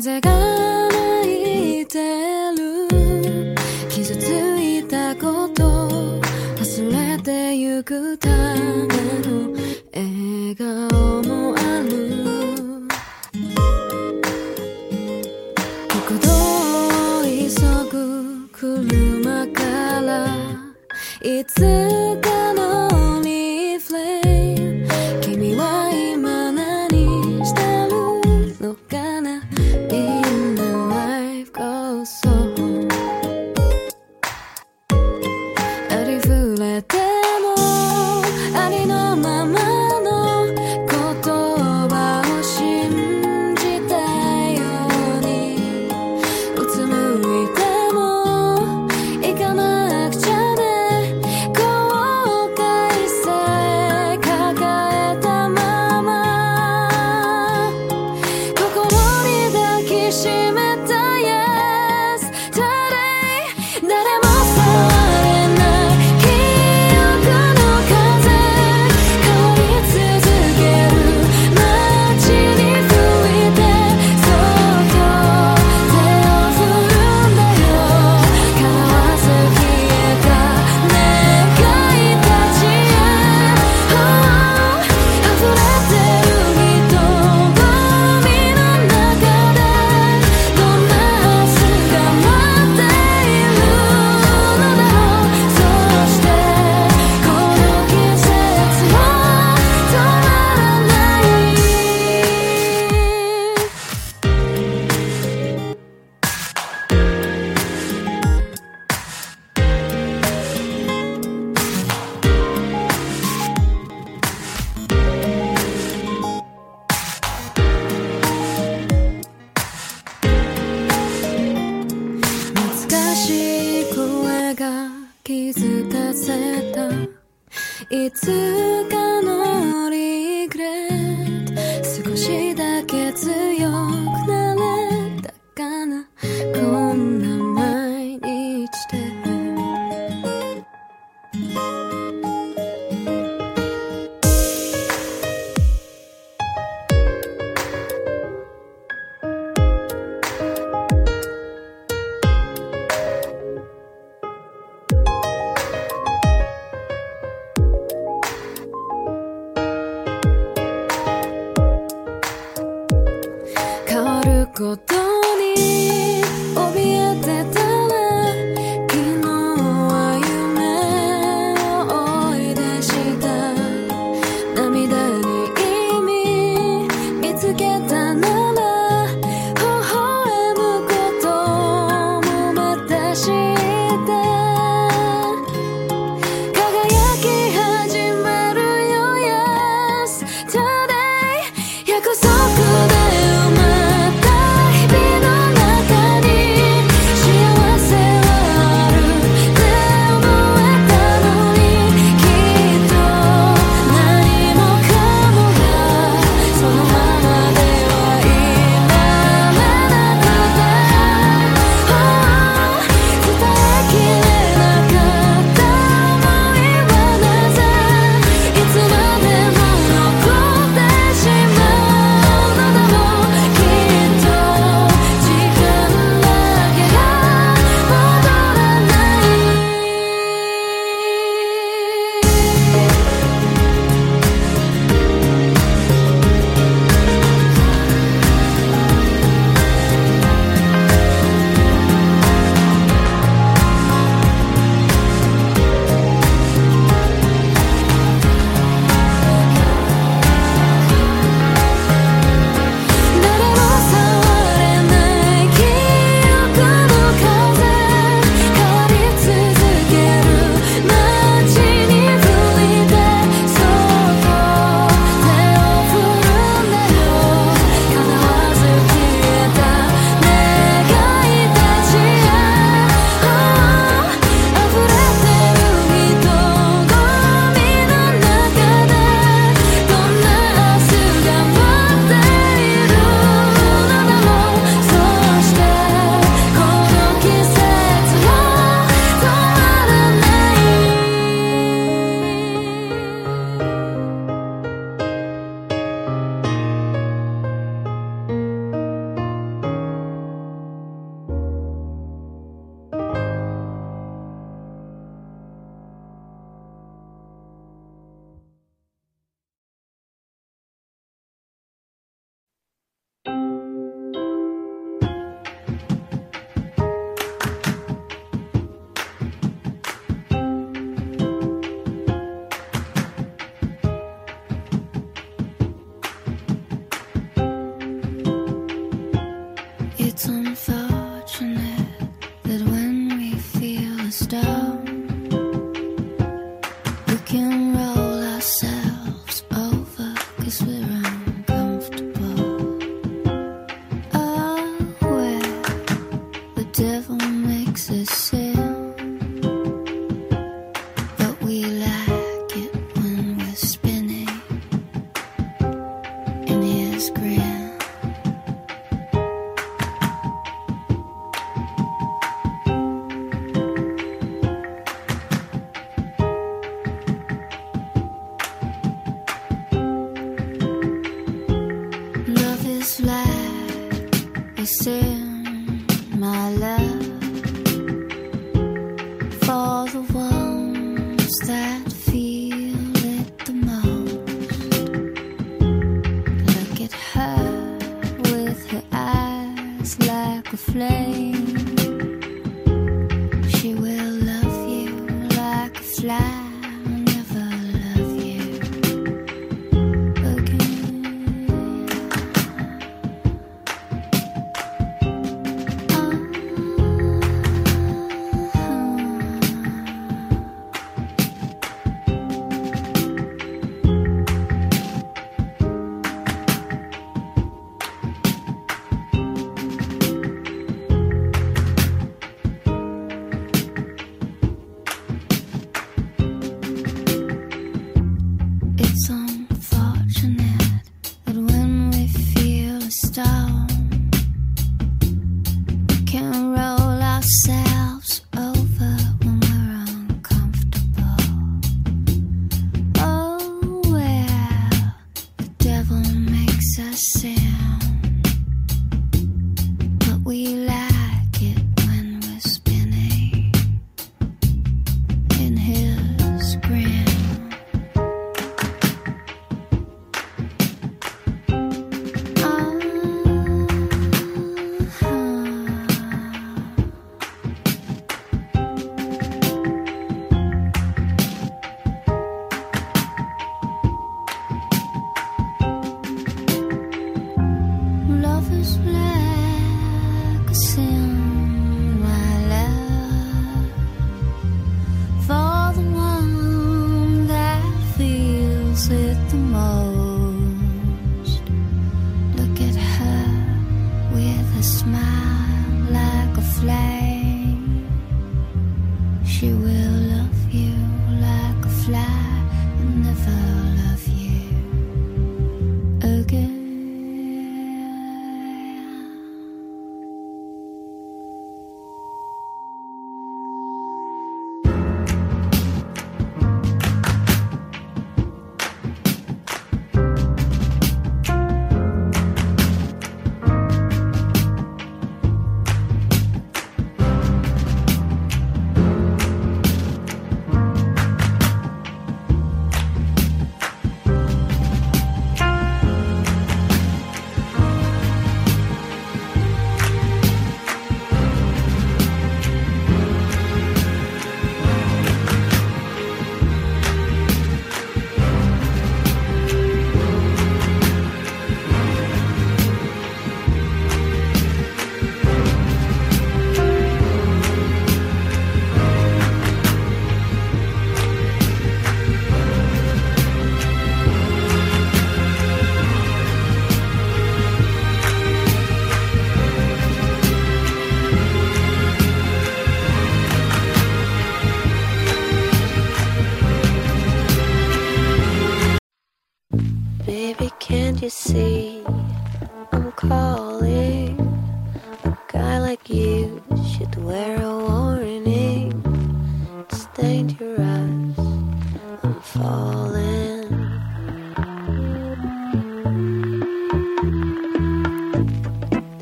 街の音風が りふれて ことに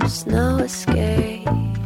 There's no escape.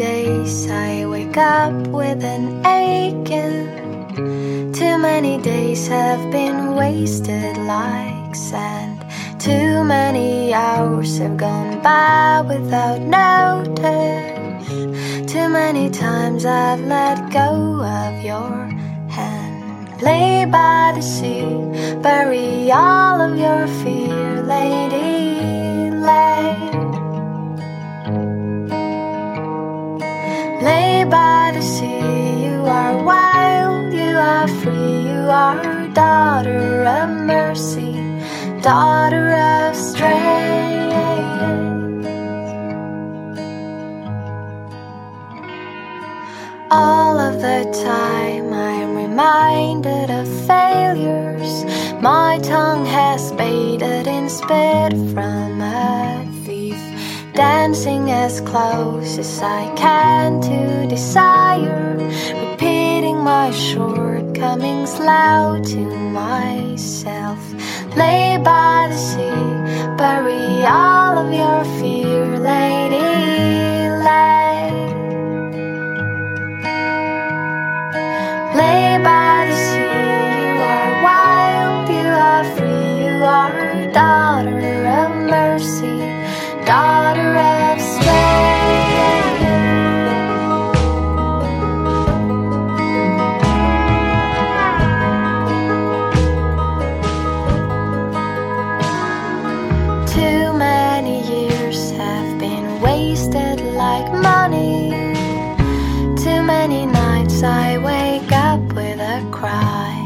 Days I wake up with an aching. Too many days have been wasted like sand. Too many hours have gone by without notice. Too many times I've let go of your hand. Lay by the sea, bury all of your fear, lady. Lay. By the sea, you are wild, you are free, you are daughter of mercy, daughter of strength. All of the time I'm reminded of failures. My tongue has baited in spit from a. Dancing as close as I can to desire. Repeating my shortcomings loud to myself. Lay by the sea, bury all of your fear, lady. Lay. Lay by the sea, you are wild, you are free, you are daughter I wake up with a cry.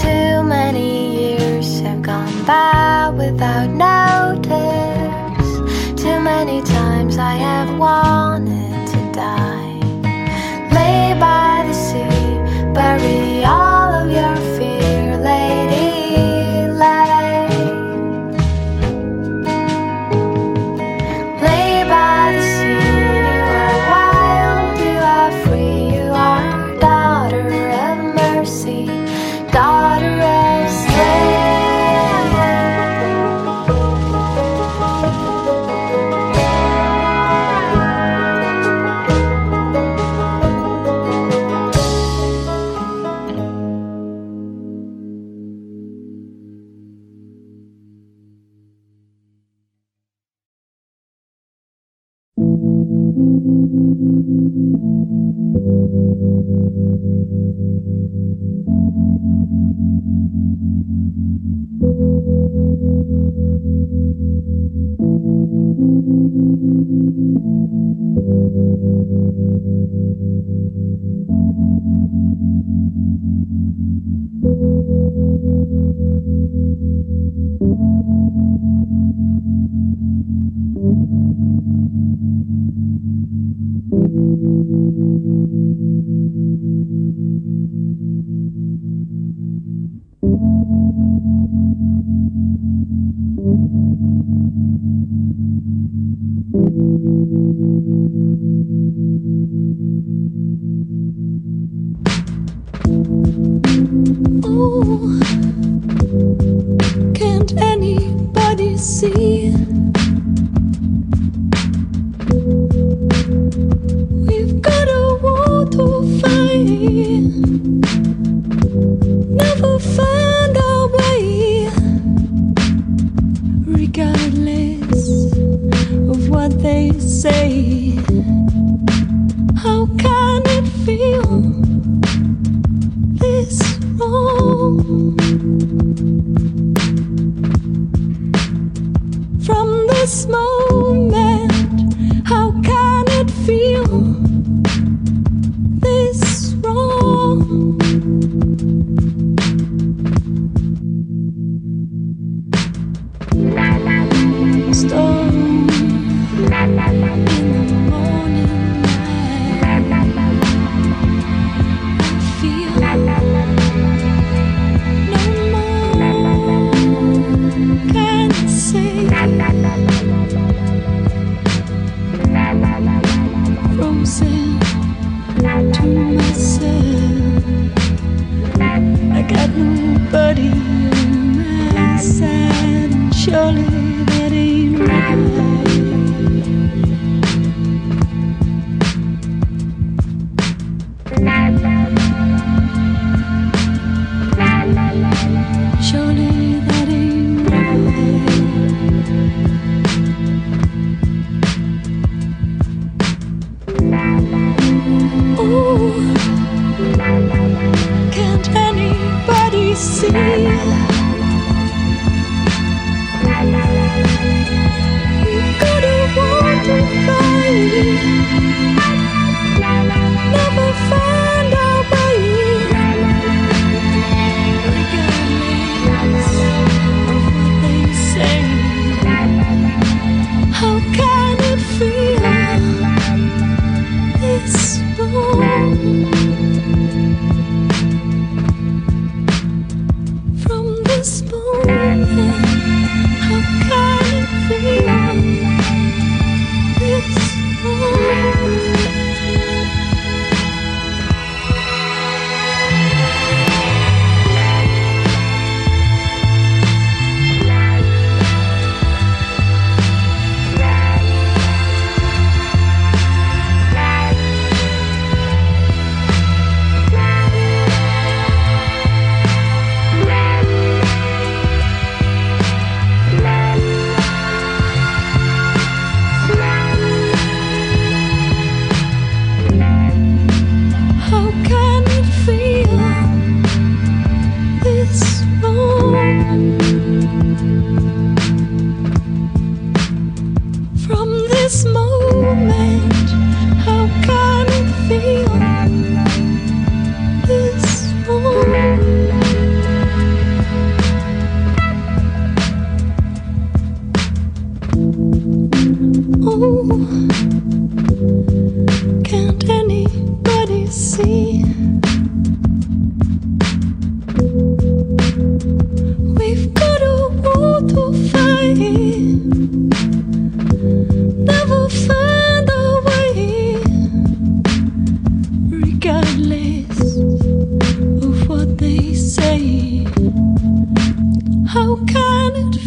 Too many years have gone by without notice. Too many times I have wanted from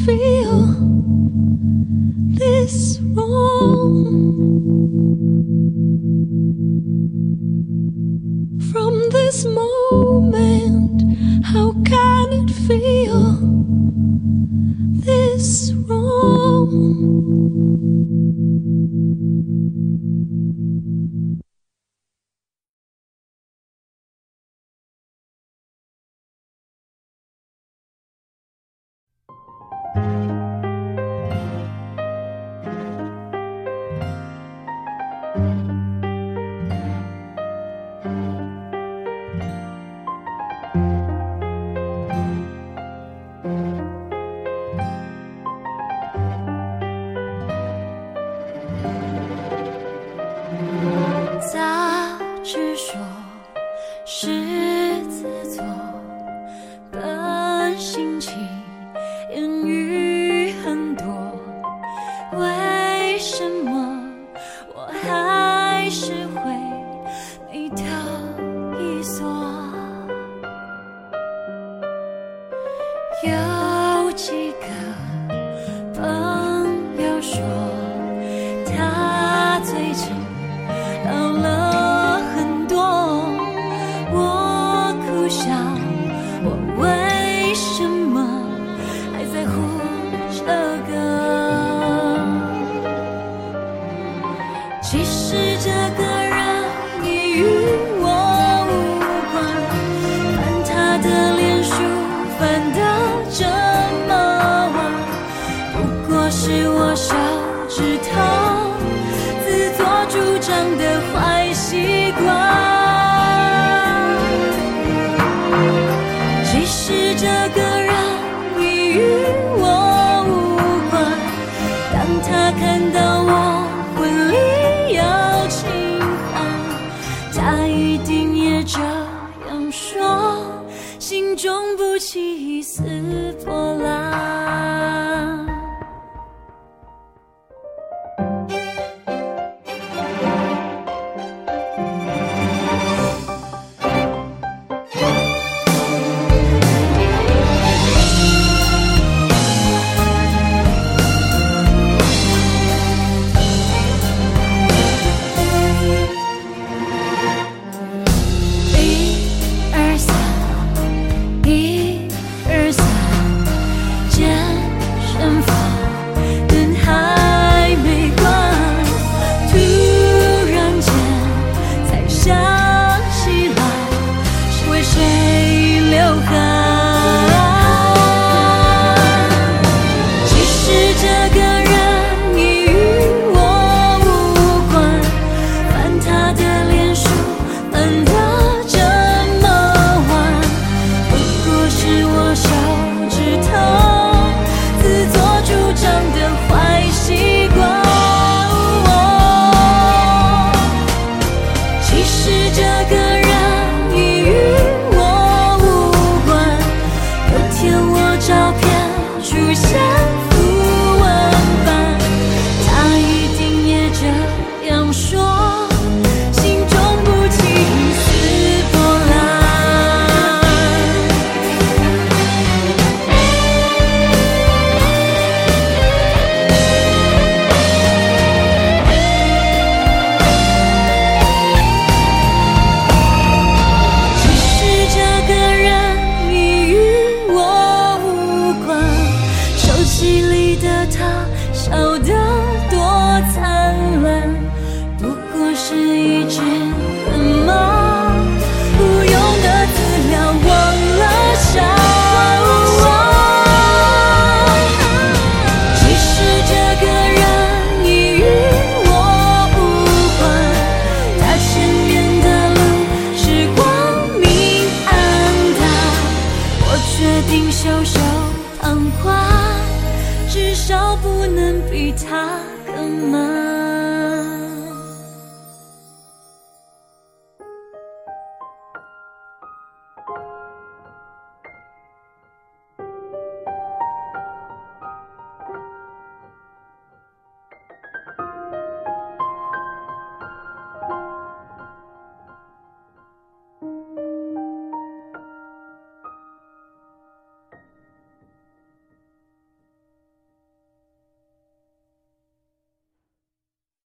feel 狮子座，半醒。这个人已与我无关当他看到我婚礼邀请函他一定也这样说心中不起一丝波澜。